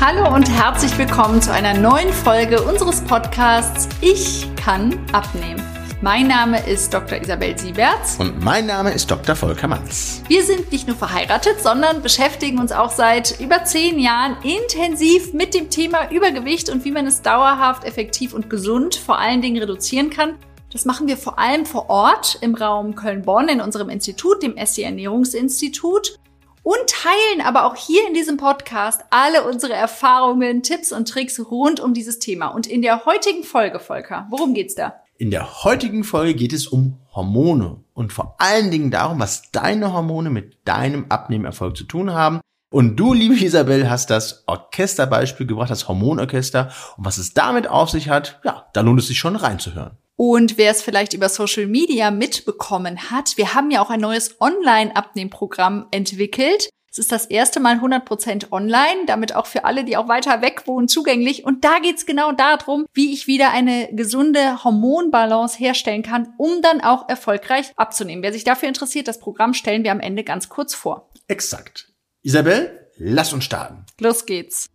Hallo und herzlich willkommen zu einer neuen Folge unseres Podcasts Ich kann abnehmen. Mein Name ist Dr. Isabel Sieberts. Und mein Name ist Dr. Volker Manz. Wir sind nicht nur verheiratet, sondern beschäftigen uns auch seit über zehn Jahren intensiv mit dem Thema Übergewicht und wie man es dauerhaft, effektiv und gesund vor allen Dingen reduzieren kann. Das machen wir vor allem vor Ort im Raum Köln-Bonn in unserem Institut, dem SC Ernährungsinstitut und teilen aber auch hier in diesem Podcast alle unsere Erfahrungen, Tipps und Tricks rund um dieses Thema. Und in der heutigen Folge, Volker, worum geht's da? In der heutigen Folge geht es um Hormone und vor allen Dingen darum, was deine Hormone mit deinem Abnehmerfolg zu tun haben. Und du, liebe Isabel, hast das Orchesterbeispiel gebracht, das Hormonorchester. Und was es damit auf sich hat, ja, da lohnt es sich schon reinzuhören. Und wer es vielleicht über Social Media mitbekommen hat, wir haben ja auch ein neues Online-Abnehmprogramm entwickelt. Es ist das erste Mal 100% online, damit auch für alle, die auch weiter weg wohnen, zugänglich. Und da geht's genau darum, wie ich wieder eine gesunde Hormonbalance herstellen kann, um dann auch erfolgreich abzunehmen. Wer sich dafür interessiert, das Programm stellen wir am Ende ganz kurz vor. Exakt. Isabel, lass uns starten. Los geht's.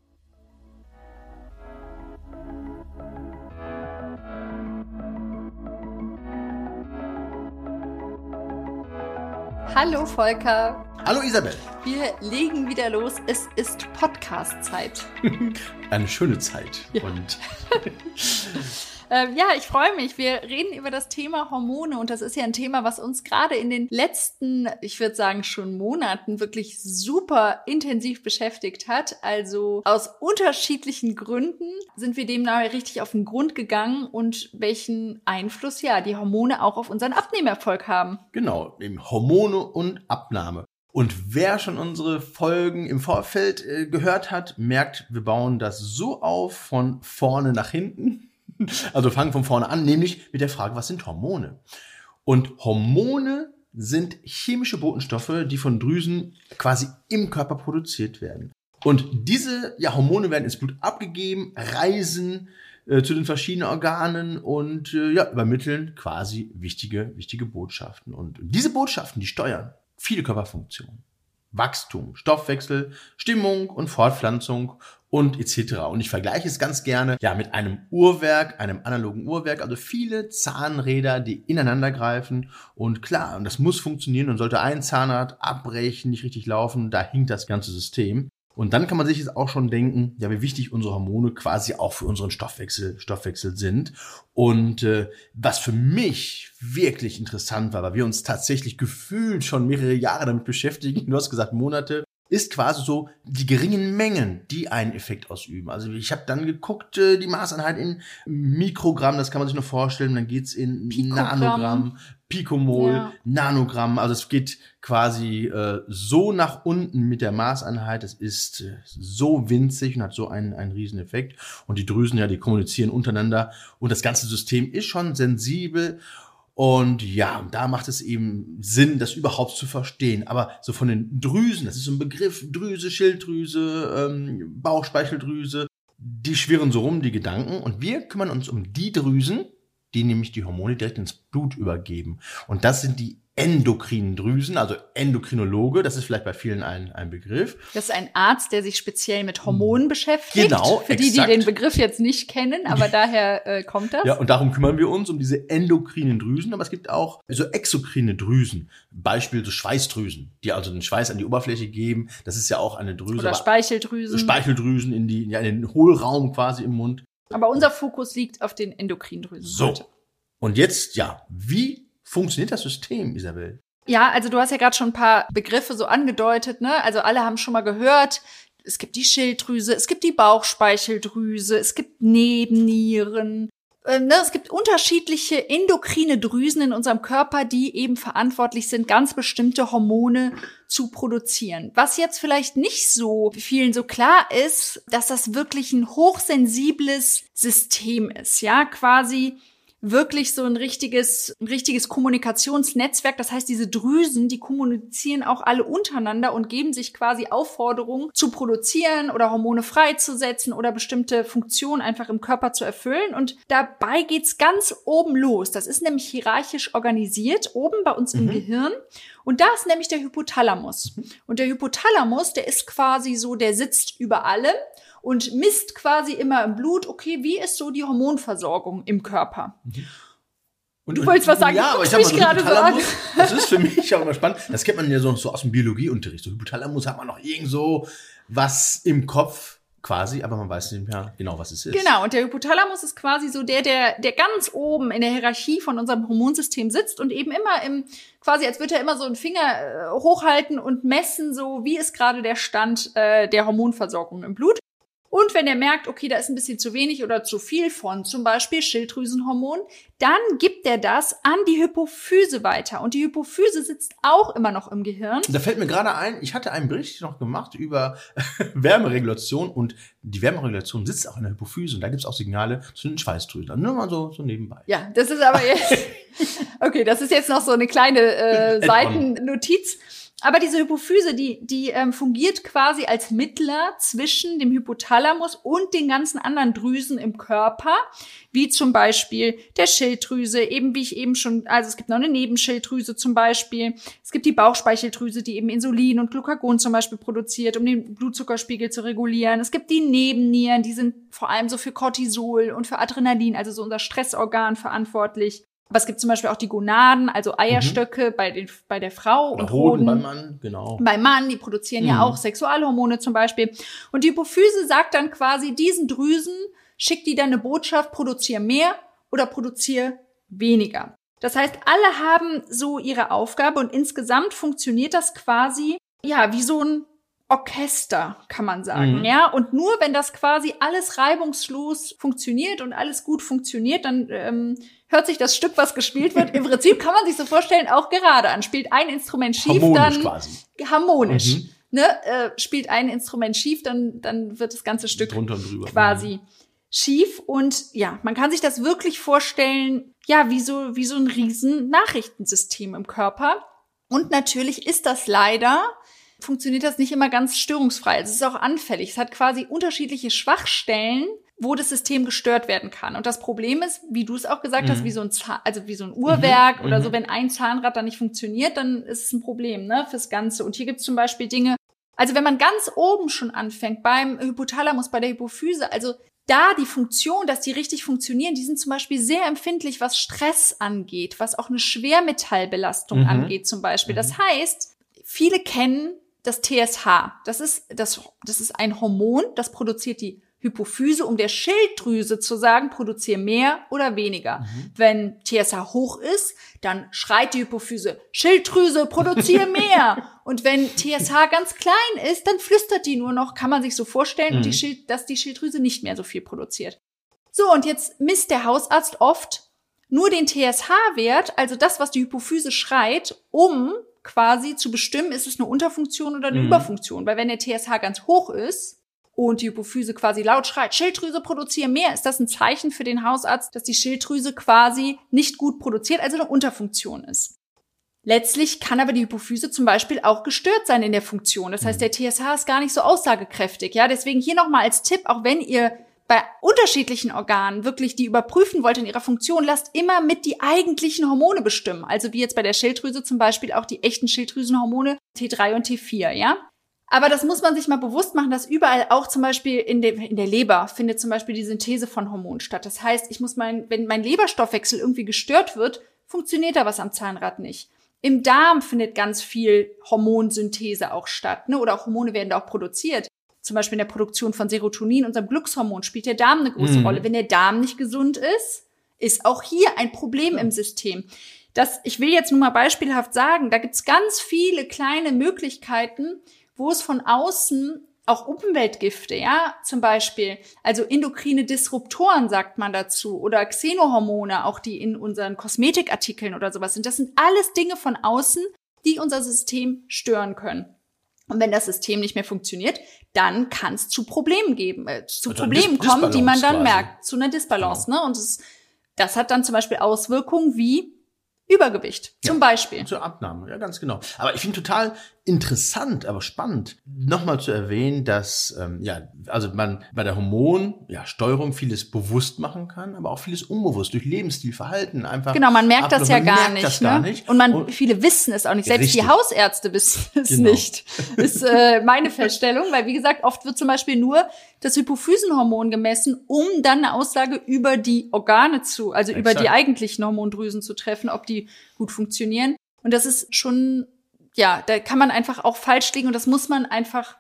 Hallo Volker. Hallo Isabel. Wir legen wieder los. Es ist Podcast-Zeit. Eine schöne Zeit. Ja. Und Ähm, ja, ich freue mich. Wir reden über das Thema Hormone und das ist ja ein Thema, was uns gerade in den letzten, ich würde sagen schon Monaten wirklich super intensiv beschäftigt hat. Also aus unterschiedlichen Gründen sind wir dem nahe richtig auf den Grund gegangen und welchen Einfluss ja die Hormone auch auf unseren Abnehmerfolg haben. Genau, eben Hormone und Abnahme. Und wer schon unsere Folgen im Vorfeld äh, gehört hat, merkt, wir bauen das so auf von vorne nach hinten. Also fangen von vorne an, nämlich mit der Frage, was sind Hormone? Und Hormone sind chemische Botenstoffe, die von Drüsen quasi im Körper produziert werden. Und diese ja, Hormone werden ins Blut abgegeben, reisen äh, zu den verschiedenen Organen und äh, ja, übermitteln quasi wichtige, wichtige Botschaften. Und diese Botschaften, die steuern viele Körperfunktionen. Wachstum, Stoffwechsel, Stimmung und Fortpflanzung und etc. Und ich vergleiche es ganz gerne ja mit einem Uhrwerk, einem analogen Uhrwerk, also viele Zahnräder, die ineinander greifen und klar, und das muss funktionieren und sollte ein Zahnrad abbrechen, nicht richtig laufen, da hinkt das ganze System. Und dann kann man sich jetzt auch schon denken, ja, wie wichtig unsere Hormone quasi auch für unseren Stoffwechsel, Stoffwechsel sind. Und äh, was für mich wirklich interessant war, weil wir uns tatsächlich gefühlt schon mehrere Jahre damit beschäftigen, du hast gesagt Monate, ist quasi so die geringen Mengen, die einen Effekt ausüben. Also ich habe dann geguckt, äh, die Maßeinheit in Mikrogramm, das kann man sich nur vorstellen, dann geht's in Pikogramm. Nanogramm, Pikomol, ja. Nanogramm. Also es geht quasi äh, so nach unten mit der Maßeinheit. Es ist äh, so winzig und hat so einen, einen riesen Effekt. Und die Drüsen, ja, die kommunizieren untereinander. Und das ganze System ist schon sensibel. Und ja, da macht es eben Sinn, das überhaupt zu verstehen. Aber so von den Drüsen, das ist so ein Begriff, Drüse, Schilddrüse, ähm, Bauchspeicheldrüse, die schwirren so rum, die Gedanken. Und wir kümmern uns um die Drüsen, die nämlich die Hormone direkt ins Blut übergeben. Und das sind die endokrinen Drüsen, also Endokrinologe, das ist vielleicht bei vielen ein, ein Begriff. Das ist ein Arzt, der sich speziell mit Hormonen beschäftigt. Genau. Für die, exakt. die den Begriff jetzt nicht kennen, aber daher äh, kommt das. Ja, und darum kümmern wir uns um diese endokrinen Drüsen, aber es gibt auch so exokrine Drüsen. Beispiel so Schweißdrüsen, die also den Schweiß an die Oberfläche geben. Das ist ja auch eine Drüse. Oder Speicheldrüsen. Speicheldrüsen in die, ja, in den Hohlraum quasi im Mund. Aber unser Fokus liegt auf den Endokrindrüsen. So. Heute. Und jetzt, ja, wie funktioniert das System, Isabel? Ja, also du hast ja gerade schon ein paar Begriffe so angedeutet, ne? Also alle haben schon mal gehört, es gibt die Schilddrüse, es gibt die Bauchspeicheldrüse, es gibt Nebennieren, äh, ne, es gibt unterschiedliche endokrine Drüsen in unserem Körper, die eben verantwortlich sind, ganz bestimmte Hormone zu produzieren. Was jetzt vielleicht nicht so vielen so klar ist, dass das wirklich ein hochsensibles System ist, ja, quasi wirklich so ein richtiges, ein richtiges Kommunikationsnetzwerk. Das heißt, diese Drüsen, die kommunizieren auch alle untereinander und geben sich quasi Aufforderungen zu produzieren oder Hormone freizusetzen oder bestimmte Funktionen einfach im Körper zu erfüllen. Und dabei geht's ganz oben los. Das ist nämlich hierarchisch organisiert, oben bei uns im mhm. Gehirn. Und da ist nämlich der Hypothalamus. Mhm. Und der Hypothalamus, der ist quasi so, der sitzt über allem und misst quasi immer im Blut, okay, wie ist so die Hormonversorgung im Körper? Mhm. Und, du wolltest was sagen, ja, aber ich mal, so gerade so an. Hypothalamus, das ist für mich auch immer spannend. Das kennt man ja so, so aus dem Biologieunterricht. So Hypothalamus hat man noch irgend so was im Kopf quasi, aber man weiß nicht mehr genau, was es ist. Genau, und der Hypothalamus ist quasi so der, der, der ganz oben in der Hierarchie von unserem Hormonsystem sitzt und eben immer im, quasi als würde er immer so einen Finger äh, hochhalten und messen, so wie ist gerade der Stand äh, der Hormonversorgung im Blut. Und wenn er merkt, okay, da ist ein bisschen zu wenig oder zu viel von zum Beispiel Schilddrüsenhormon, dann gibt er das an die Hypophyse weiter. Und die Hypophyse sitzt auch immer noch im Gehirn. Da fällt mir gerade ein, ich hatte einen Bericht noch gemacht über Wärmeregulation und die Wärmeregulation sitzt auch in der Hypophyse und da gibt es auch Signale zu den Schweißdrüsen. Nur mal so, so nebenbei. Ja, das ist aber jetzt, okay, das ist jetzt noch so eine kleine äh, Seitennotiz. Aber diese Hypophyse, die, die ähm, fungiert quasi als Mittler zwischen dem Hypothalamus und den ganzen anderen Drüsen im Körper, wie zum Beispiel der Schilddrüse, eben wie ich eben schon, also es gibt noch eine Nebenschilddrüse zum Beispiel. Es gibt die Bauchspeicheldrüse, die eben Insulin und Glucagon zum Beispiel produziert, um den Blutzuckerspiegel zu regulieren. Es gibt die Nebennieren, die sind vor allem so für Cortisol und für Adrenalin, also so unser Stressorgan verantwortlich. Aber es gibt zum Beispiel auch die Gonaden, also Eierstöcke mhm. bei, den, bei der Frau Oder und Hoden Hoden. beim Mann, genau. Beim Mann, die produzieren ja Mhm. auch Sexualhormone zum Beispiel. Und die Hypophyse sagt dann quasi diesen Drüsen, schickt die dann eine Botschaft, produziere mehr oder produziere weniger. Das heißt, alle haben so ihre Aufgabe und insgesamt funktioniert das quasi, ja, wie so ein Orchester, kann man sagen, Mhm. ja. Und nur wenn das quasi alles reibungslos funktioniert und alles gut funktioniert, dann ähm, hört sich das Stück, was gespielt wird, im Prinzip kann man sich so vorstellen, auch gerade an. Spielt ein Instrument schief, Harmonisch dann quasi. harmonisch. Mhm. Ne, äh, spielt ein Instrument schief, dann, dann wird das ganze Stück Drunter und drüber. quasi schief. Und ja, man kann sich das wirklich vorstellen, ja, wie so, wie so ein riesen Nachrichtensystem im Körper. Und natürlich ist das leider, funktioniert das nicht immer ganz störungsfrei. Es ist auch anfällig. Es hat quasi unterschiedliche Schwachstellen, wo das System gestört werden kann. Und das Problem ist, wie du es auch gesagt hast, Mhm. wie so ein Zahn, also wie so ein Uhrwerk Mhm, oder mhm. so, wenn ein Zahnrad dann nicht funktioniert, dann ist es ein Problem, ne, fürs Ganze. Und hier gibt es zum Beispiel Dinge, also wenn man ganz oben schon anfängt, beim Hypothalamus, bei der Hypophyse, also da die Funktion, dass die richtig funktionieren, die sind zum Beispiel sehr empfindlich, was Stress angeht, was auch eine Schwermetallbelastung Mhm. angeht zum Beispiel. Das heißt, viele kennen das TSH. Das ist, das, das ist ein Hormon, das produziert die Hypophyse, um der Schilddrüse zu sagen, produziere mehr oder weniger. Mhm. Wenn TSH hoch ist, dann schreit die Hypophyse, Schilddrüse, produziere mehr. Und wenn TSH ganz klein ist, dann flüstert die nur noch, kann man sich so vorstellen, Mhm. die Schild, dass die Schilddrüse nicht mehr so viel produziert. So, und jetzt misst der Hausarzt oft nur den TSH-Wert, also das, was die Hypophyse schreit, um quasi zu bestimmen, ist es eine Unterfunktion oder eine Mhm. Überfunktion. Weil wenn der TSH ganz hoch ist und die Hypophyse quasi laut schreit, Schilddrüse produziere mehr, ist das ein Zeichen für den Hausarzt, dass die Schilddrüse quasi nicht gut produziert, also eine Unterfunktion ist. Letztlich kann aber die Hypophyse zum Beispiel auch gestört sein in der Funktion. Das heißt, der TSH ist gar nicht so aussagekräftig. Ja, deswegen hier nochmal als Tipp, auch wenn ihr bei unterschiedlichen Organen wirklich die überprüfen wollt in ihrer Funktion, lasst immer mit die eigentlichen Hormone bestimmen. Also wie jetzt bei der Schilddrüse zum Beispiel auch die echten Schilddrüsenhormone T3 und T4, ja. Aber das muss man sich mal bewusst machen, dass überall auch zum Beispiel in der, in der Leber findet zum Beispiel die Synthese von Hormonen statt. Das heißt, ich muss mein, wenn mein Leberstoffwechsel irgendwie gestört wird, funktioniert da was am Zahnrad nicht. Im Darm findet ganz viel Hormonsynthese auch statt, ne? Oder auch Hormone werden da auch produziert. Zum Beispiel in der Produktion von Serotonin, unserem Glückshormon, spielt der Darm eine große Mhm. Rolle. Wenn der Darm nicht gesund ist, ist auch hier ein Problem im System. Das, ich will jetzt nur mal beispielhaft sagen, da gibt's ganz viele kleine Möglichkeiten, wo es von außen auch Umweltgifte, ja, zum Beispiel, also endokrine Disruptoren sagt man dazu oder Xenohormone, auch die in unseren Kosmetikartikeln oder sowas sind. Das sind alles Dinge von außen, die unser System stören können. Und wenn das System nicht mehr funktioniert, dann kann es zu Problemen geben, äh, zu Also Problemen Dis- kommen, die man dann quasi. merkt, zu einer Disbalance. Ne? Und es, das hat dann zum Beispiel Auswirkungen wie Übergewicht, zum Beispiel. Zur Abnahme, ja, ganz genau. Aber ich finde total interessant, aber spannend, nochmal zu erwähnen, dass ähm, ja, also man bei der Hormon ja, Steuerung vieles bewusst machen kann, aber auch vieles unbewusst durch Lebensstil, Verhalten einfach. Genau, man merkt das ja gar nicht, das ne? gar nicht. Und man Und- viele wissen es auch nicht. Selbst Richtig. die Hausärzte wissen es Genau. nicht. Ist äh, meine Feststellung, weil wie gesagt, oft wird zum Beispiel nur das Hypophysenhormon gemessen, um dann eine Aussage über die Organe zu, also über Exakt. die eigentlichen Hormondrüsen zu treffen, ob die gut funktionieren. Und das ist schon, ja, da kann man einfach auch falsch liegen und das muss man einfach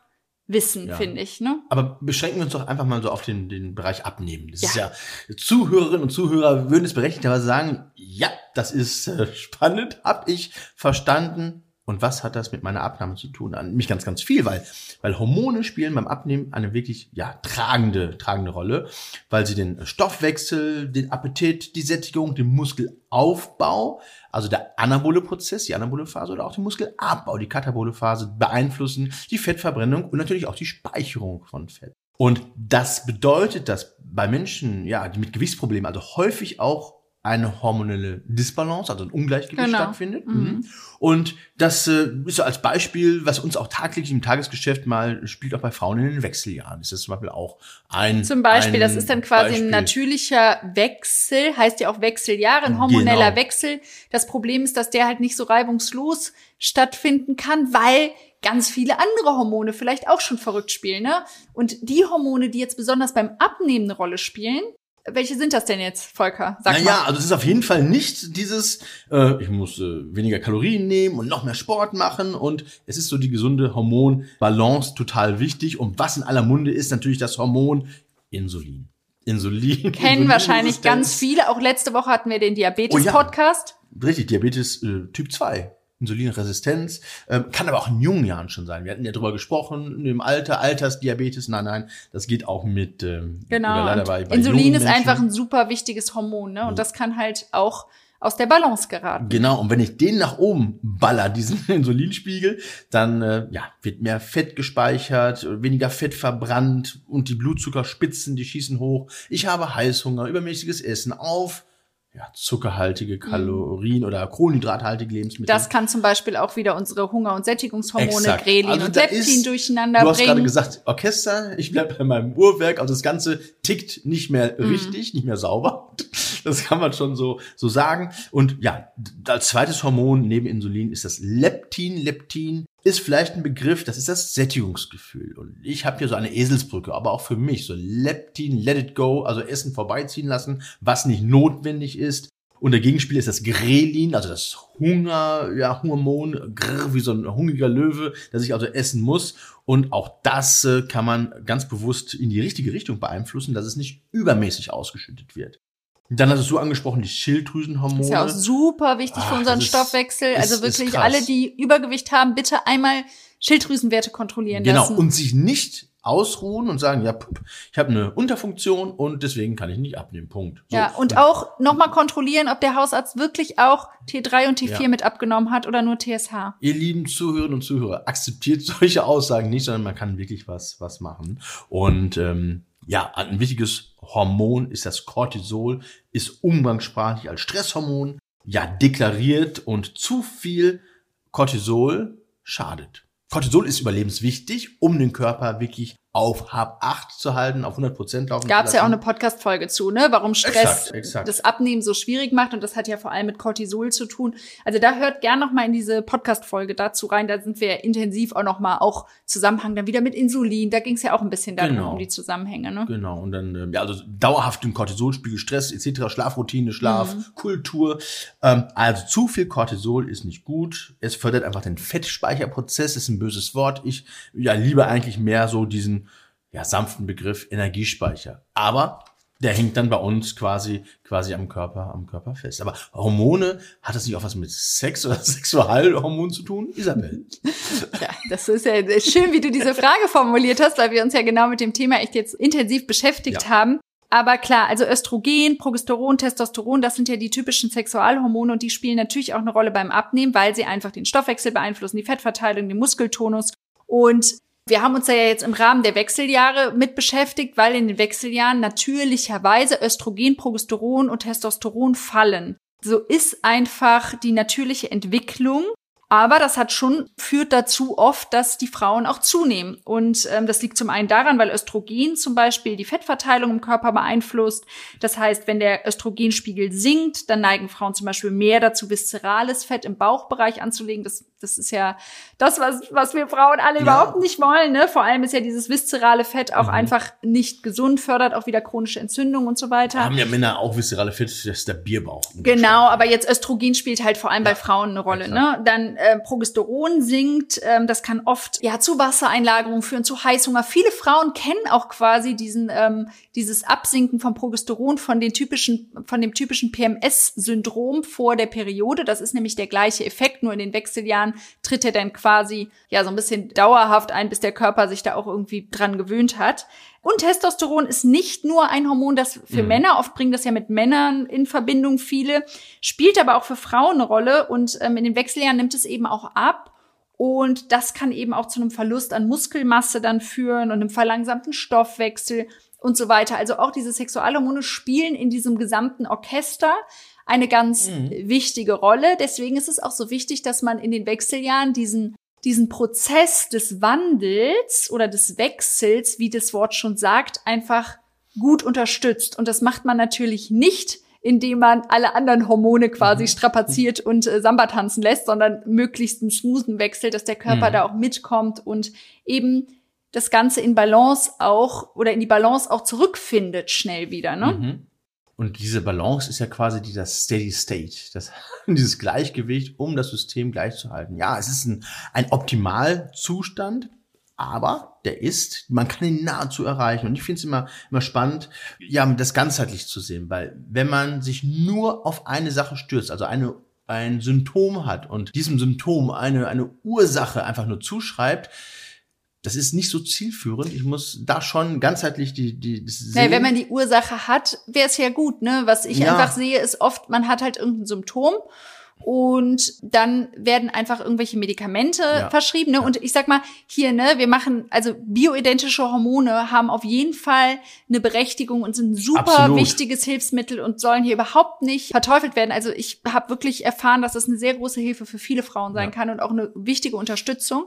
wissen, Ja. finde ich. Ne? Aber beschränken wir uns doch einfach mal so auf den, den Bereich Abnehmen. Das Ja. ist ja, Zuhörerinnen und Zuhörer würden es berechtigterweise sagen, ja, das ist äh, spannend, hab ich verstanden. Und was hat das mit meiner Abnahme zu tun? An mich ganz, ganz viel, weil, weil Hormone spielen beim Abnehmen eine wirklich, ja, tragende, tragende Rolle, weil sie den Stoffwechsel, den Appetit, die Sättigung, den Muskelaufbau, also der anabole Prozess, die anabole Phase oder auch den Muskelabbau, die katabole Phase beeinflussen, die Fettverbrennung und natürlich auch die Speicherung von Fett. Und das bedeutet, dass bei Menschen, ja, die mit Gewichtsproblemen, also häufig auch eine hormonelle Disbalance, also ein Ungleichgewicht Genau. stattfindet. Mhm. Mhm. Und das äh, ist so als Beispiel, was uns auch tagtäglich im Tagesgeschäft mal spielt, auch bei Frauen in den Wechseljahren. Das ist zum Beispiel auch ein Zum Beispiel, ein das ist dann quasi Beispiel. ein natürlicher Wechsel, heißt ja auch Wechseljahre, ein hormoneller Genau. Wechsel. Das Problem ist, dass der halt nicht so reibungslos stattfinden kann, weil ganz viele andere Hormone vielleicht auch schon verrückt spielen. Ne? Und die Hormone, die jetzt besonders beim Abnehmen eine Rolle spielen, welche sind das denn jetzt, Volker? Sag naja, mal. also es ist auf jeden Fall nicht dieses, äh, ich muss äh, weniger Kalorien nehmen und noch mehr Sport machen und es ist so die gesunde Hormonbalance total wichtig. Und was in aller Munde ist natürlich das Hormon Insulin. Insulin. Kennen wahrscheinlich ganz viele. Auch letzte Woche hatten wir den Oh ja. Diabetes-Podcast. Richtig, Diabetes äh, Typ 2. Insulinresistenz, ähm, kann aber auch in jungen Jahren schon sein. Wir hatten ja drüber gesprochen, im Alter, Altersdiabetes, nein, nein, das geht auch mit, ähm, Genau. leider bei, bei Insulin ist Menschen. einfach ein super wichtiges Hormon, ne? Und das kann halt auch aus der Balance geraten. Genau, und wenn ich den nach oben baller, diesen Insulinspiegel, dann äh, ja, wird mehr Fett gespeichert, weniger Fett verbrannt und die Blutzuckerspitzen, die schießen hoch. Ich habe Heißhunger, übermäßiges Essen auf ja, zuckerhaltige Kalorien oder kohlenhydrathaltige Lebensmittel. Das kann zum Beispiel auch wieder unsere Hunger- und Sättigungshormone, Exakt. Grelin Also und Leptin ist- durcheinander Du hast gerade bringen. gesagt, Orchester, ich bleib bei meinem Uhrwerk, also das Ganze tickt nicht mehr Mhm. richtig, nicht mehr sauber. Das kann man schon so, so sagen. Und ja, als zweites Hormon neben Insulin ist das Leptin. Leptin ist vielleicht ein Begriff, das ist das Sättigungsgefühl. Und ich habe hier so eine Eselsbrücke, aber auch für mich so Leptin, let it go, also Essen vorbeiziehen lassen, was nicht notwendig ist. Und der Gegenspieler ist das Grelin, also das Hunger, ja, Hormon, grrr, wie so ein hungriger Löwe, der sich also essen muss. Und auch das äh, kann man ganz bewusst in die richtige Richtung beeinflussen, dass es nicht übermäßig ausgeschüttet wird. Dann hattest du angesprochen, die Schilddrüsenhormone. ist ja auch super wichtig für Ah, unseren Stoffwechsel. ist- also wirklich alle, die Übergewicht haben, bitte einmal Schilddrüsenwerte kontrollieren Genau, lassen. und sich nicht ausruhen und sagen, ja, pup, ich habe eine Unterfunktion und deswegen kann ich nicht abnehmen. Punkt. So. ja, und auch nochmal kontrollieren, ob der Hausarzt wirklich auch T3 und T4 Ja. mit abgenommen hat oder nur TSH. Ihr lieben Zuhörerinnen und Zuhörer, akzeptiert solche Aussagen nicht, sondern man kann wirklich was, was machen. Und ähm, ja, ein wichtiges Hormon ist das Cortisol, ist umgangssprachlich als Stresshormon ja deklariert und zu viel Cortisol schadet. Cortisol ist überlebenswichtig, um den Körper wirklich auf Hab 8 zu halten, auf 100 Prozent laufen Gab es ja auch eine Podcast-Folge zu, ne? Warum Stress Exakt, exakt. das Abnehmen so schwierig macht. Und das hat ja vor allem mit Cortisol zu tun. Also da hört gern noch mal in diese Podcast-Folge dazu rein. Da sind wir ja intensiv auch noch mal auch Zusammenhang dann wieder mit Insulin. Da ging es ja auch ein bisschen darum, Genau. um die Zusammenhänge, ne? Genau, und dann, ähm, ja, also dauerhaften Cortisolspiegel, Stress etc., Schlafroutine, Schlaf, Mhm. Kultur. Ähm, also zu viel Cortisol ist nicht gut. Es fördert einfach den Fettspeicherprozess, ist ein böses Wort. Ich ja liebe eigentlich mehr so diesen ja, sanften Begriff Energiespeicher. Aber der hängt dann bei uns quasi, quasi am Körper, am Körper fest. Aber Hormone, hat das nicht auch was mit Sex oder Sexualhormonen zu tun? Isabel. Ja, das ist ja schön, wie du diese Frage formuliert hast, weil wir uns ja genau mit dem Thema echt jetzt intensiv beschäftigt Ja. haben. Aber klar, also Östrogen, Progesteron, Testosteron, das sind ja die typischen Sexualhormone und die spielen natürlich auch eine Rolle beim Abnehmen, weil sie einfach den Stoffwechsel beeinflussen, die Fettverteilung, den Muskeltonus. Und wir haben uns ja jetzt im Rahmen der Wechseljahre mit beschäftigt, weil in den Wechseljahren natürlicherweise Östrogen, Progesteron und Testosteron fallen. So ist einfach die natürliche Entwicklung Aber das hat schon, führt dazu oft, dass die Frauen auch zunehmen. Und ähm, das liegt zum einen daran, weil Östrogen zum Beispiel die Fettverteilung im Körper beeinflusst. Das heißt, wenn der Östrogenspiegel sinkt, dann neigen Frauen zum Beispiel mehr dazu, viszerales Fett im Bauchbereich anzulegen. Das, das ist ja das, was, was wir Frauen alle ja. überhaupt nicht wollen. Ne? Vor allem ist ja dieses viszerale Fett auch mhm. einfach nicht gesund, fördert auch wieder chronische Entzündungen und so weiter. Haben ja Männer auch viszerale Fett, das ist der Bierbauch. Genau, aber jetzt Östrogen spielt halt vor allem ja. bei Frauen eine Rolle. Ja, ne? Dann äh, Progesteron sinkt. Ähm, das kann oft ja zu Wassereinlagerungen führen, zu Heißhunger. Viele Frauen kennen auch quasi diesen ähm, dieses Absinken vom Progesteron von den typischen von dem typischen PMS-Syndrom vor der Periode. Das ist nämlich der gleiche Effekt, nur in den Wechseljahren tritt er dann quasi ja so ein bisschen dauerhaft ein, bis der Körper sich da auch irgendwie dran gewöhnt hat. Und Testosteron ist nicht nur ein Hormon, das für mhm. Männer, oft bringen das ja mit Männern in Verbindung viele, spielt aber auch für Frauen eine Rolle und ähm, in den Wechseljahren nimmt es eben auch ab. Und das kann eben auch zu einem Verlust an Muskelmasse dann führen und einem verlangsamten Stoffwechsel und so weiter. Also auch diese Sexualhormone spielen in diesem gesamten Orchester eine ganz mhm. wichtige Rolle. Deswegen ist es auch so wichtig, dass man in den Wechseljahren diesen diesen Prozess des Wandels oder des Wechsels, wie das Wort schon sagt, einfach gut unterstützt. Und das macht man natürlich nicht, indem man alle anderen Hormone quasi mhm. strapaziert und äh, Samba tanzen lässt, sondern möglichst einen smoothen Wechsel, dass der Körper mhm. da auch mitkommt und eben das Ganze in Balance auch oder in die Balance auch zurückfindet schnell wieder. Ne? Mhm. Und diese Balance ist ja quasi dieser Steady State, das, dieses Gleichgewicht, um das System gleichzuhalten. Ja, es ist ein, ein Optimalzustand, aber der ist, man kann ihn nahezu erreichen. Und ich finde es immer, immer spannend, ja, das ganzheitlich zu sehen, weil wenn man sich nur auf eine Sache stürzt, also eine ein Symptom hat und diesem Symptom eine, eine Ursache einfach nur zuschreibt, das ist nicht so zielführend. Ich muss da schon ganzheitlich die, die das sehen. Ja, wenn man die Ursache hat, wäre es ja gut, ne? Was ich ja. einfach sehe, ist oft, man hat halt irgendein Symptom und dann werden einfach irgendwelche Medikamente ja. verschrieben. Ne? Ja. Und ich sag mal, hier, ne, wir machen, also bioidentische Hormone haben auf jeden Fall eine Berechtigung und sind ein super Absolut. wichtiges Hilfsmittel und sollen hier überhaupt nicht verteufelt werden. Also ich habe wirklich erfahren, dass das eine sehr große Hilfe für viele Frauen sein ja. kann und auch eine wichtige Unterstützung.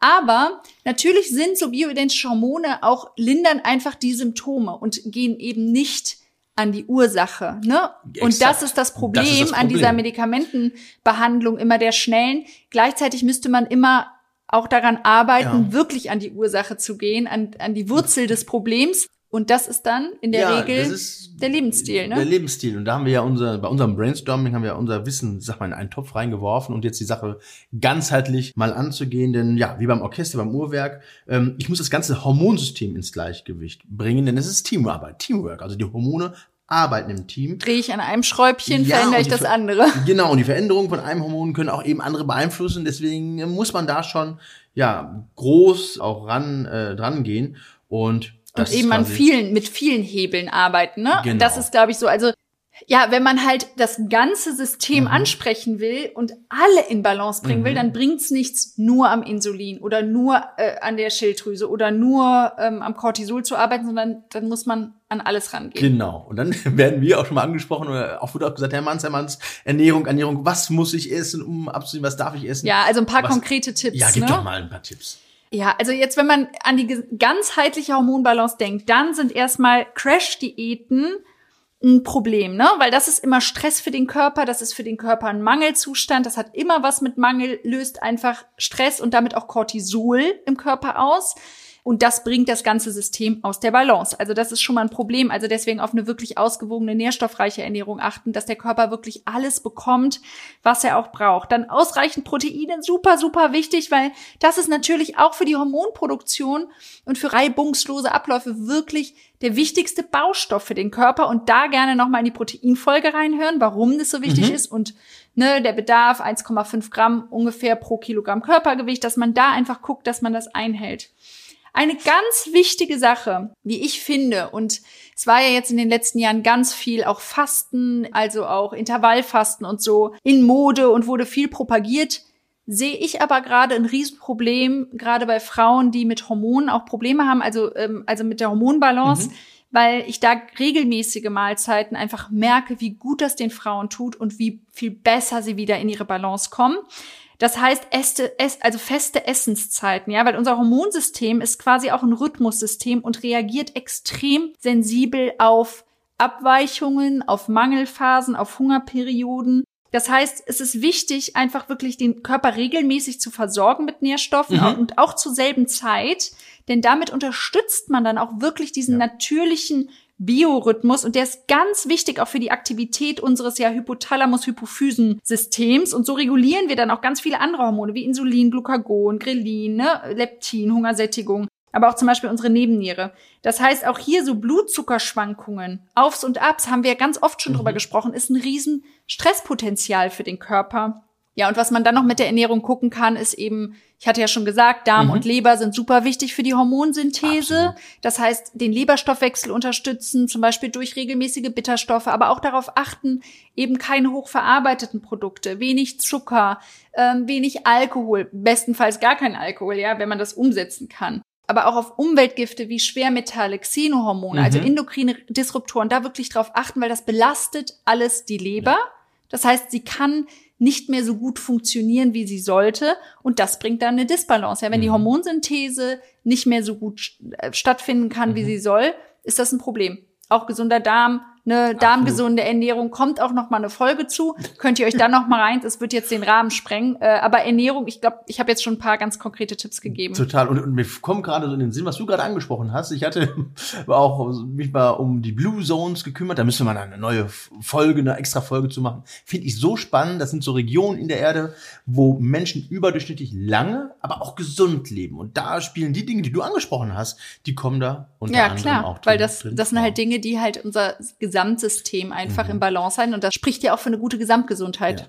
Aber natürlich sind so bioidentische Hormone auch lindern einfach die Symptome und gehen eben nicht an die Ursache. Ne? Und das ist das, Problem das ist das Problem an dieser Medikamentenbehandlung immer der schnellen. Gleichzeitig müsste man immer auch daran arbeiten, ja. wirklich an die Ursache zu gehen, an, an die Wurzel des Problems. Und das ist dann in der ja, Regel der Lebensstil, ne? Der Lebensstil. Und da haben wir ja unser, bei unserem Brainstorming haben wir unser Wissen, sag mal, in einen Topf reingeworfen und jetzt die Sache ganzheitlich mal anzugehen. Denn ja, wie beim Orchester, beim Uhrwerk, ähm, ich muss das ganze Hormonsystem ins Gleichgewicht bringen, denn es ist Teamarbeit, Teamwork. Also die Hormone arbeiten im Team. Drehe ich an einem Schräubchen, ja, verändere ich das andere. Genau, und die Veränderungen von einem Hormon können auch eben andere beeinflussen. Deswegen muss man da schon ja groß auch ran äh, dran gehen und und eben an vielen, mit vielen Hebeln arbeiten, ne? Genau. Das ist, glaube ich, so, also, ja, wenn man halt das ganze System mhm. ansprechen will und alle in Balance bringen mhm. will, dann bringt's nichts, nur am Insulin oder nur äh, an der Schilddrüse oder nur ähm, am Cortisol zu arbeiten, sondern dann muss man an alles rangehen. Genau. Und dann werden wir auch schon mal angesprochen oder auch wurde auch gesagt, Herr Manns, Herr Manns, Ernährung, Ernährung, was muss ich essen, um abzusehen, was darf ich essen? Ja, also ein paar was, konkrete Tipps. Ja, gib ne? doch mal ein paar Tipps. Ja, also jetzt, wenn man an die ganzheitliche Hormonbalance denkt, dann sind erstmal Crash-Diäten ein Problem, ne? Weil das ist immer Stress für den Körper, das ist für den Körper ein Mangelzustand, das hat immer was mit Mangel, löst einfach Stress und damit auch Cortisol im Körper aus. Und das bringt das ganze System aus der Balance. Also das ist schon mal ein Problem. Also deswegen auf eine wirklich ausgewogene, nährstoffreiche Ernährung achten, dass der Körper wirklich alles bekommt, was er auch braucht. Dann ausreichend Proteine, super, super wichtig, weil das ist natürlich auch für die Hormonproduktion und für reibungslose Abläufe wirklich der wichtigste Baustoff für den Körper und da gerne nochmal in die Proteinfolge reinhören, warum das so wichtig mhm. ist und ne, der Bedarf 1,5 Gramm ungefähr pro Kilogramm Körpergewicht, dass man da einfach guckt, dass man das einhält. Eine ganz wichtige Sache, wie ich finde, und es war ja jetzt in den letzten Jahren ganz viel auch Fasten, also auch Intervallfasten und so in Mode und wurde viel propagiert, sehe ich aber gerade ein Riesenproblem, gerade bei Frauen, die mit Hormonen auch Probleme haben, also, ähm, also mit der Hormonbalance. Mhm weil ich da regelmäßige Mahlzeiten einfach merke, wie gut das den Frauen tut und wie viel besser sie wieder in ihre Balance kommen. Das heißt, este, es, also feste Essenszeiten, ja, weil unser Hormonsystem ist quasi auch ein Rhythmussystem und reagiert extrem sensibel auf Abweichungen, auf Mangelphasen, auf Hungerperioden. Das heißt, es ist wichtig, einfach wirklich den Körper regelmäßig zu versorgen mit Nährstoffen Mhm. und auch zur selben Zeit, denn damit unterstützt man dann auch wirklich diesen Ja. natürlichen Biorhythmus und der ist ganz wichtig auch für die Aktivität unseres ja Hypothalamus-Hypophysen-Systems und so regulieren wir dann auch ganz viele andere Hormone wie Insulin, Glucagon, Grelin, ne, Leptin, Hungersättigung, aber auch zum Beispiel unsere Nebenniere. Das heißt, auch hier so Blutzuckerschwankungen, Aufs und Abs, haben wir ganz oft schon drüber gesprochen, ist ein riesen Stresspotenzial für den Körper. Ja, und was man dann noch mit der Ernährung gucken kann, ist eben, ich hatte ja schon gesagt, Darm Mhm. und Leber sind super wichtig für die Hormonsynthese. Absolut. Das heißt, den Leberstoffwechsel unterstützen, zum Beispiel durch regelmäßige Bitterstoffe, aber auch darauf achten, eben keine hochverarbeiteten Produkte, wenig Zucker, ähm, wenig Alkohol, bestenfalls gar kein Alkohol, ja, wenn man das umsetzen kann. Aber auch auf Umweltgifte wie Schwermetalle, Xenohormone, also Mhm. endokrine Disruptoren, da wirklich drauf achten, weil das belastet alles die Leber. Das heißt, sie kann nicht mehr so gut funktionieren, wie sie sollte. Und das bringt dann eine Disbalance. Ja, wenn die Mhm. Hormonsynthese nicht mehr so gut äh, stattfinden kann, wie Mhm. sie soll, ist das ein Problem. Auch gesunder Darm, eine darmgesunde Ernährung kommt auch noch mal eine Folge zu. Könnt ihr euch dann noch mal rein? Es wird jetzt den Rahmen sprengen. Äh, aber Ernährung, ich glaube, ich habe jetzt schon ein paar ganz konkrete Tipps gegeben. Total. Und, und mir kommt gerade so in den Sinn, was du gerade angesprochen hast. Ich hatte auch mich mal um die Blue Zones gekümmert. Da müssen wir mal eine neue Folge, eine extra Folge zu machen. Finde ich so spannend. Das sind so Regionen in der Erde, wo Menschen überdurchschnittlich lange, aber auch gesund leben. Und da spielen die Dinge, die du angesprochen hast, die kommen da unter Ja, anderem klar, auch drin, weil das, drin das sind halt Dinge, die halt unser Gesamtsystem einfach Mhm. im Balance halten und das spricht ja auch für eine gute Gesamtgesundheit. Ja.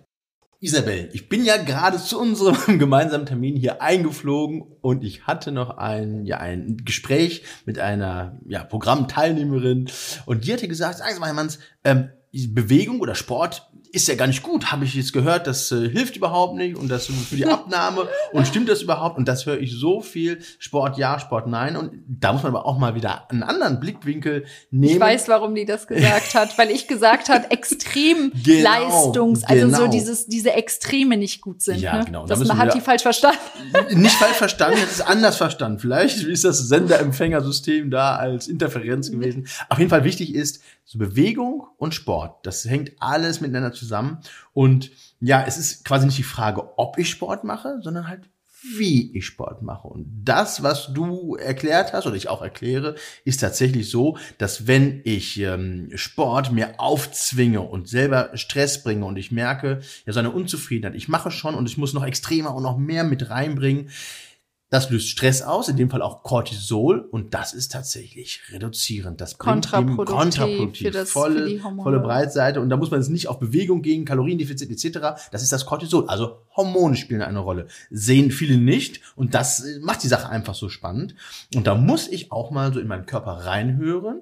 Isabel, ich bin ja gerade zu unserem gemeinsamen Termin hier eingeflogen und ich hatte noch ein, ja, ein Gespräch mit einer ja, Programmteilnehmerin und die hatte gesagt, sagen Sie mal, Herr Manns, ähm, Bewegung oder Sport ist ja gar nicht gut, habe ich jetzt gehört, das äh, hilft überhaupt nicht und das für die Abnahme und stimmt das überhaupt und das höre ich so viel, Sport ja, Sport nein und da muss man aber auch mal wieder einen anderen Blickwinkel nehmen. Ich weiß, warum die das gesagt hat, weil ich gesagt hat, extrem Genau, Leistungs, also so genau. dieses, diese Extreme nicht gut sind. Ja, ne? genau. Da Das müssen hat die falsch verstanden. nicht falsch verstanden, es ist anders verstanden. Vielleicht ist das Sender-Empfängersystem da als Interferenz gewesen. Auf jeden Fall wichtig ist, so Bewegung und Sport, das hängt alles miteinander zusammen. Und ja, es ist quasi nicht die Frage, ob ich Sport mache, sondern halt, wie ich Sport mache. Und das, was du erklärt hast oder ich auch erkläre, ist tatsächlich so, dass wenn ich ähm, Sport mir aufzwinge und selber Stress bringe und ich merke, ja, so eine Unzufriedenheit, ich mache schon und ich muss noch extremer und noch mehr mit reinbringen, das löst Stress aus, in dem Fall auch Cortisol und das ist tatsächlich reduzierend. Das Kontraproduktiv kontraproduktiv, für das- volle, für volle Breitseite. Und da muss man jetzt nicht auf Bewegung gehen, Kaloriendefizit etc. Das ist das Cortisol, also Hormone spielen eine Rolle. Sehen viele nicht. Und das äh, macht die Sache einfach so spannend. Und da muss ich auch mal so in meinen Körper reinhören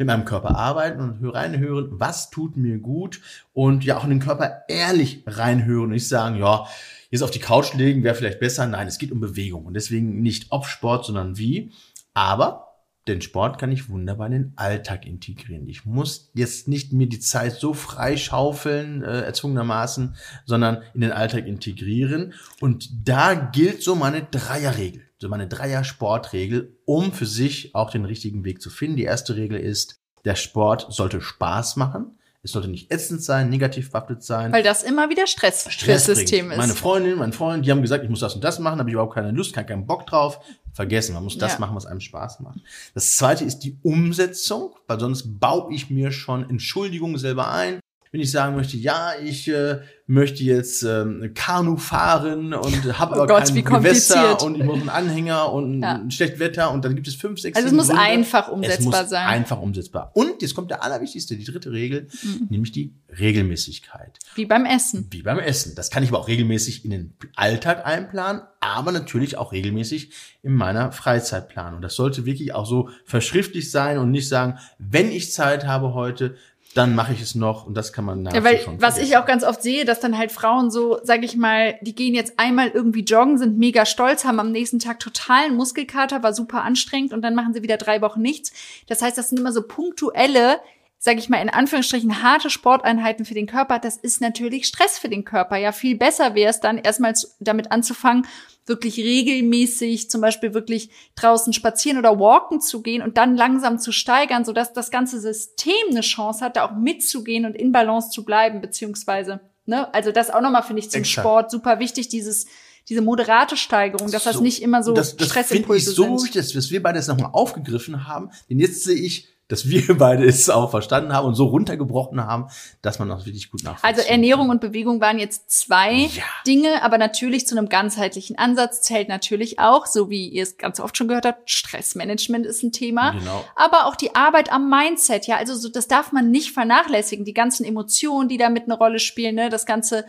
mit meinem Körper arbeiten und hö- reinhören, was tut mir gut. Und ja auch in den Körper ehrlich reinhören und nicht sagen, ja, jetzt auf die Couch legen wäre vielleicht besser. Nein, es geht um Bewegung und deswegen nicht ob Sport, sondern wie. Aber den Sport kann ich wunderbar in den Alltag integrieren. Ich muss jetzt nicht mir die Zeit so freischaufeln, äh, erzwungenermaßen, sondern in den Alltag integrieren. Und da gilt so meine Dreierregel, so meine Dreier-Sportregel, um für sich auch den richtigen Weg zu finden. Die erste Regel ist, der Sport sollte Spaß machen. Es sollte nicht ätzend sein, negativ behaftet sein. Weil das immer wieder Stress, Stress System bringt. ist. Meine Freundin, mein Freund, die haben gesagt, ich muss das und das machen, habe ich überhaupt keine Lust, keinen, keinen Bock drauf. Vergessen, man muss das Ja. machen, was einem Spaß macht. Das zweite ist die Umsetzung, weil sonst baue ich mir schon Entschuldigungen selber ein. Wenn ich sagen möchte, ja, ich äh, möchte jetzt ähm, Kanu fahren und habe Oh aber Gott, kein Gewässer und ich muss einen Anhänger und Ja. ein schlechtes Wetter und dann gibt es fünf, sechs, Also es muss Gründe. einfach Es umsetzbar muss sein. einfach umsetzbar. Und jetzt kommt der allerwichtigste, die dritte Regel, Mhm. nämlich die Regelmäßigkeit Wie beim Essen. wie beim Essen. Das kann ich aber auch regelmäßig in den Alltag einplanen, aber natürlich auch regelmäßig in meiner Freizeit planen. Und das sollte wirklich auch so verschriftlich sein und nicht sagen, wenn ich Zeit habe heute, dann mache ich es noch und das kann man nachher Ja, weil schon was vergessen. ich auch ganz oft sehe, dass dann halt Frauen so, sag ich mal, die gehen jetzt einmal irgendwie joggen, sind mega stolz, haben am nächsten Tag totalen Muskelkater, war super anstrengend und dann machen sie wieder drei Wochen nichts. Das heißt, das sind immer so punktuelle, sage ich mal in Anführungsstrichen, harte Sporteinheiten für den Körper, das ist natürlich Stress für den Körper. Ja, viel besser wäre es dann erstmal damit anzufangen, wirklich regelmäßig zum Beispiel wirklich draußen spazieren oder walken zu gehen und dann langsam zu steigern, sodass das ganze System eine Chance hat, da auch mitzugehen und in Balance zu bleiben, beziehungsweise, ne, also das auch nochmal finde ich zum Exakt. Sport super wichtig, dieses diese moderate Steigerung, dass so, das nicht immer so das, das Stressimpulse ich so sind. Dass, dass wir beide das nochmal aufgegriffen haben, denn jetzt sehe ich dass wir beide es auch verstanden haben und so runtergebrochen haben, dass man auch wirklich gut nachvollziehen Also Ernährung und Bewegung waren jetzt zwei ja. Dinge, aber natürlich zu einem ganzheitlichen Ansatz zählt natürlich auch, so wie ihr es ganz oft schon gehört habt, Stressmanagement ist ein Thema, genau. aber auch die Arbeit am Mindset, ja, also so, das darf man nicht vernachlässigen, die ganzen Emotionen, die da mit eine Rolle spielen, ne, das ganze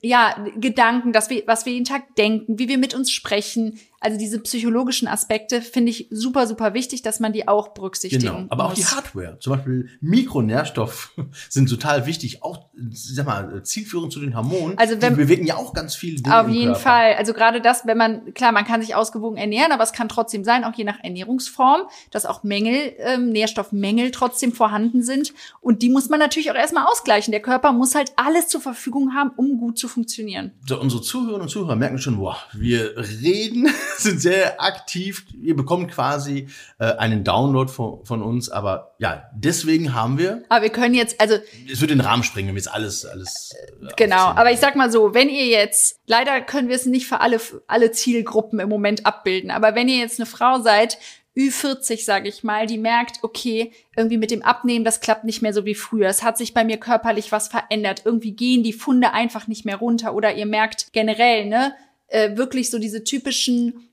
ja, Gedanken, dass wir, was wir jeden Tag denken, wie wir mit uns sprechen, also diese psychologischen Aspekte finde ich super, super wichtig, dass man die auch berücksichtigen Genau, aber muss. auch die Hardware. Zum Beispiel Mikronährstoff sind total wichtig, auch, sag mal, zielführend zu den Hormonen. Also wenn, die bewegen ja auch ganz viele Dinge Auf jeden. Fall. Also gerade das, wenn man, klar, man kann sich ausgewogen ernähren, aber es kann trotzdem sein, auch je nach Ernährungsform, dass auch Mängel, ähm, Nährstoffmängel trotzdem vorhanden sind. Und die muss man natürlich auch erstmal ausgleichen. Der Körper muss halt alles zur Verfügung haben, um gut zu funktionieren. So, unsere Zuhörerinnen und Zuhörer merken schon, boah, wir reden sind sehr aktiv. Ihr bekommt quasi äh, einen Download von, von uns, aber ja, deswegen haben wir. Aber wir können jetzt, also. Es wird in den Rahmen springen, wenn wir jetzt alles, alles. Äh, genau, aber ich sag mal so, wenn ihr jetzt, leider können wir es nicht für alle, alle Zielgruppen im Moment abbilden, aber wenn ihr jetzt eine Frau seid, Ü40, sage ich mal, die merkt, okay, irgendwie mit dem Abnehmen, das klappt nicht mehr so wie früher. Es hat sich bei mir körperlich was verändert. Irgendwie gehen die Funde einfach nicht mehr runter. Oder ihr merkt generell, ne, äh, wirklich so diese typischen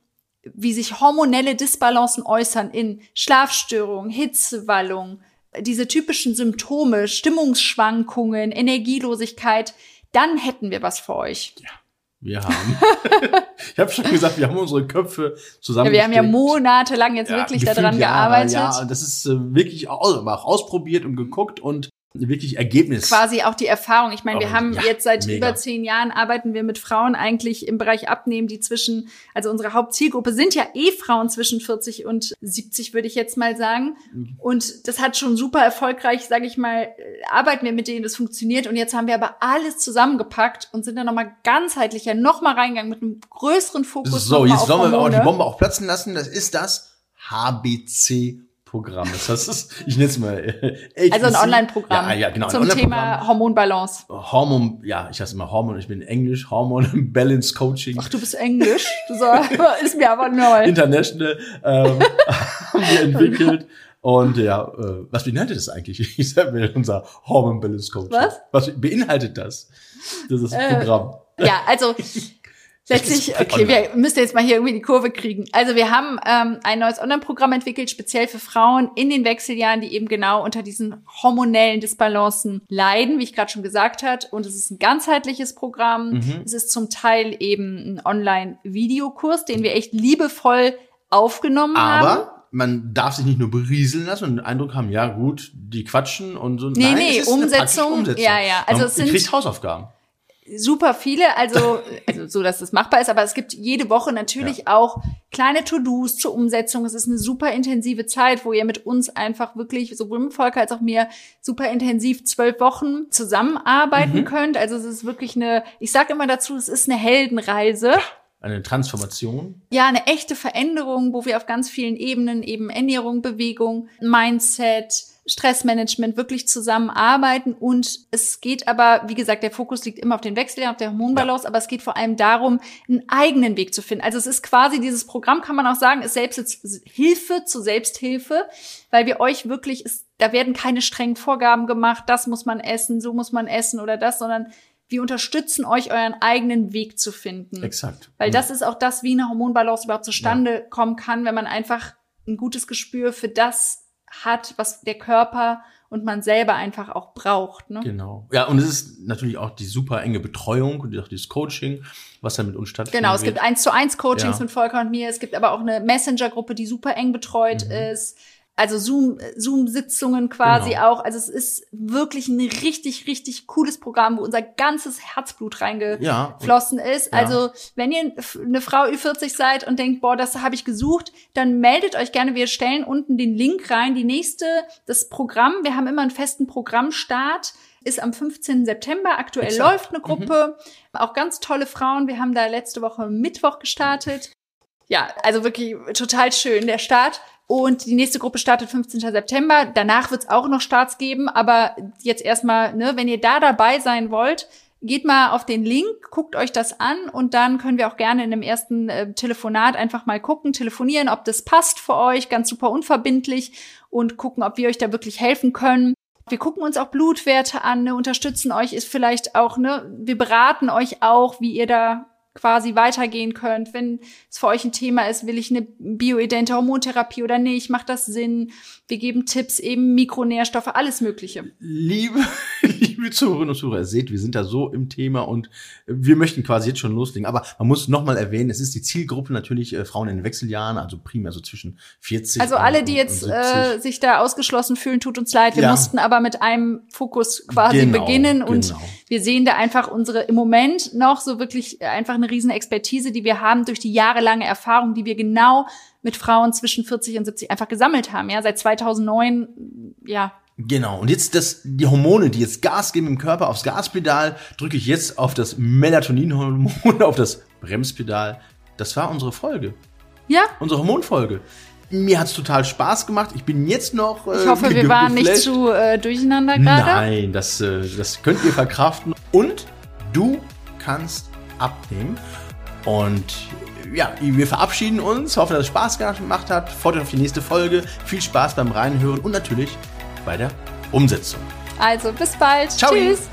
wie sich hormonelle Disbalancen äußern in Schlafstörungen, Hitzewallung, diese typischen Symptome, Stimmungsschwankungen, Energielosigkeit, dann hätten wir was für euch. Ja. Wir haben. ich habe schon gesagt, wir haben unsere Köpfe zusammen. Ja, wir haben ja monatelang jetzt ja, wirklich daran gearbeitet. Ja, das ist äh, wirklich auch, auch ausprobiert und geguckt und wirklich Ergebnis. Quasi auch die Erfahrung. Ich meine, wir haben ja, jetzt seit mega. über zehn Jahren arbeiten wir mit Frauen eigentlich im Bereich Abnehmen, die zwischen, also unsere Hauptzielgruppe sind ja eh Frauen zwischen 40 und 70, würde ich jetzt mal sagen. Und das hat schon super erfolgreich, sage ich mal, arbeiten wir mit denen, das funktioniert. Und jetzt haben wir aber alles zusammengepackt und sind dann nochmal ganzheitlicher nochmal reingegangen mit einem größeren Fokus. So, jetzt sollen wir auch die Bombe auch platzen lassen. Das ist das HBC Programm. Das heißt, ich nenne es mal äh, Also ein Online-Programm ja, ja, genau, zum Online Thema Hormonbalance. Hormon, ja, ich heiße immer Hormon, ich bin Englisch, Hormon Balance Coaching. Ach, du bist Englisch? Du sagst, ist mir aber neu. International ähm, haben wir entwickelt. Und ja, äh, was beinhaltet das eigentlich? Ich sag mir unser Hormon Balance Coaching. Was? Was beinhaltet das? Das ist das äh, Programm. Ja, also Letztlich, okay, wir müssen jetzt mal hier irgendwie die Kurve kriegen. Also wir haben ähm, ein neues Online-Programm entwickelt, speziell für Frauen in den Wechseljahren, die eben genau unter diesen hormonellen Disbalancen leiden, wie ich gerade schon gesagt hat. Und es ist ein ganzheitliches Programm. Mhm. Es ist zum Teil eben ein Online-Videokurs, den wir echt liebevoll aufgenommen Aber haben man darf sich nicht nur berieseln lassen und den Eindruck haben, ja gut, die quatschen und so. Nee, Nein, nee, Umsetzung, Umsetzung. Ja, ja. Also man es sind Hausaufgaben super viele, also, also so, dass es machbar ist, aber es gibt jede Woche natürlich ja. auch kleine To-Dos zur Umsetzung. Es ist eine super intensive Zeit, wo ihr mit uns einfach wirklich, sowohl mit Volker als auch mir, super intensiv zwölf Wochen zusammenarbeiten mhm. könnt. Also es ist wirklich eine, ich sage immer dazu, es ist eine Heldenreise. Eine Transformation? Ja, eine echte Veränderung, wo wir auf ganz vielen Ebenen eben Ernährung, Bewegung, Mindset, Stressmanagement wirklich zusammenarbeiten und es geht aber, wie gesagt, der Fokus liegt immer auf den Wechsel, auf der Hormonbalance, ja. aber es geht vor allem darum, einen eigenen Weg zu finden. Also es ist quasi dieses Programm, kann man auch sagen, ist selbst Hilfe zur Selbsthilfe, weil wir euch wirklich, ist, da werden keine strengen Vorgaben gemacht, das muss man essen, so muss man essen oder das, sondern wir unterstützen euch, euren eigenen Weg zu finden. Exakt. Weil das ist auch das, wie eine Hormonbalance überhaupt zustande ja. kommen kann, wenn man einfach ein gutes Gespür für das hat, was der Körper und man selber einfach auch braucht. Ne? Genau. Ja, und es ist natürlich auch die super enge Betreuung und auch dieses Coaching, was dann mit uns stattfindet. Genau, es gibt eins zu eins Coachings ja. mit Volker und mir. Es gibt aber auch eine Messenger-Gruppe, die super eng betreut mhm. ist. Also Zoom, Zoom-Sitzungen quasi Genau. auch. Also es ist wirklich ein richtig, richtig cooles Programm, wo unser ganzes Herzblut reingeflossen Ja, ist. ja. Also wenn ihr eine Frau Ü40 seid und denkt, boah, das habe ich gesucht, dann meldet euch gerne. Wir stellen unten den Link rein. Die nächste, das Programm, wir haben immer einen festen Programmstart, ist am 15. September. Aktuell Exakt. läuft eine Gruppe. Auch ganz tolle Frauen. Wir haben da letzte Woche Mittwoch gestartet. Ja, also wirklich total schön, der Start. Und die nächste Gruppe startet 15. September. Danach wird es auch noch Starts geben, aber jetzt erstmal, ne, wenn ihr da dabei sein wollt, geht mal auf den Link, guckt euch das an und dann können wir auch gerne in dem ersten äh, Telefonat einfach mal gucken, telefonieren, ob das passt für euch, ganz super unverbindlich und gucken, ob wir euch da wirklich helfen können. Wir gucken uns auch Blutwerte an, ne, unterstützen euch, ist vielleicht auch, ne, wir beraten euch auch, wie ihr da quasi weitergehen könnt. Wenn es für euch ein Thema ist, will ich eine bioidente Hormontherapie oder nicht, macht das Sinn? Wir geben Tipps, eben Mikronährstoffe, alles Mögliche. Liebe, liebe Zuhörerinnen und Zuhörer, ihr seht, wir sind da so im Thema und wir möchten quasi jetzt schon loslegen. Aber man muss nochmal erwähnen, es ist die Zielgruppe natürlich äh, Frauen in den Wechseljahren, also primär so zwischen 40 Also alle, die jetzt 70. äh, sich da ausgeschlossen fühlen, tut uns leid. Wir Ja. mussten aber mit einem Fokus quasi Genau, beginnen und genau. wir sehen da einfach unsere im Moment noch so wirklich einfach eine riesen Expertise, die wir haben durch die jahrelange Erfahrung, die wir genau mit Frauen zwischen 40 und 70 einfach gesammelt haben. Ja, seit 2009, ja, Genau, und jetzt das, die Hormone, die jetzt Gas geben im Körper, aufs Gaspedal, drücke ich jetzt auf das Melatoninhormon, auf das Bremspedal. Das war unsere Folge, ja. unsere Hormonfolge. Mir hat's total Spaß gemacht. Ich bin jetzt noch. äh, Ich hoffe, wir waren nicht zu äh, durcheinander gerade. Nein, das, äh, das könnt ihr verkraften. Und du kannst abnehmen. Und ja, wir verabschieden uns. Hoffe, dass es Spaß gemacht hat. Freut euch auf die nächste Folge. Viel Spaß beim Reinhören und natürlich bei der Umsetzung. Also bis bald. Ciao. Tschüss.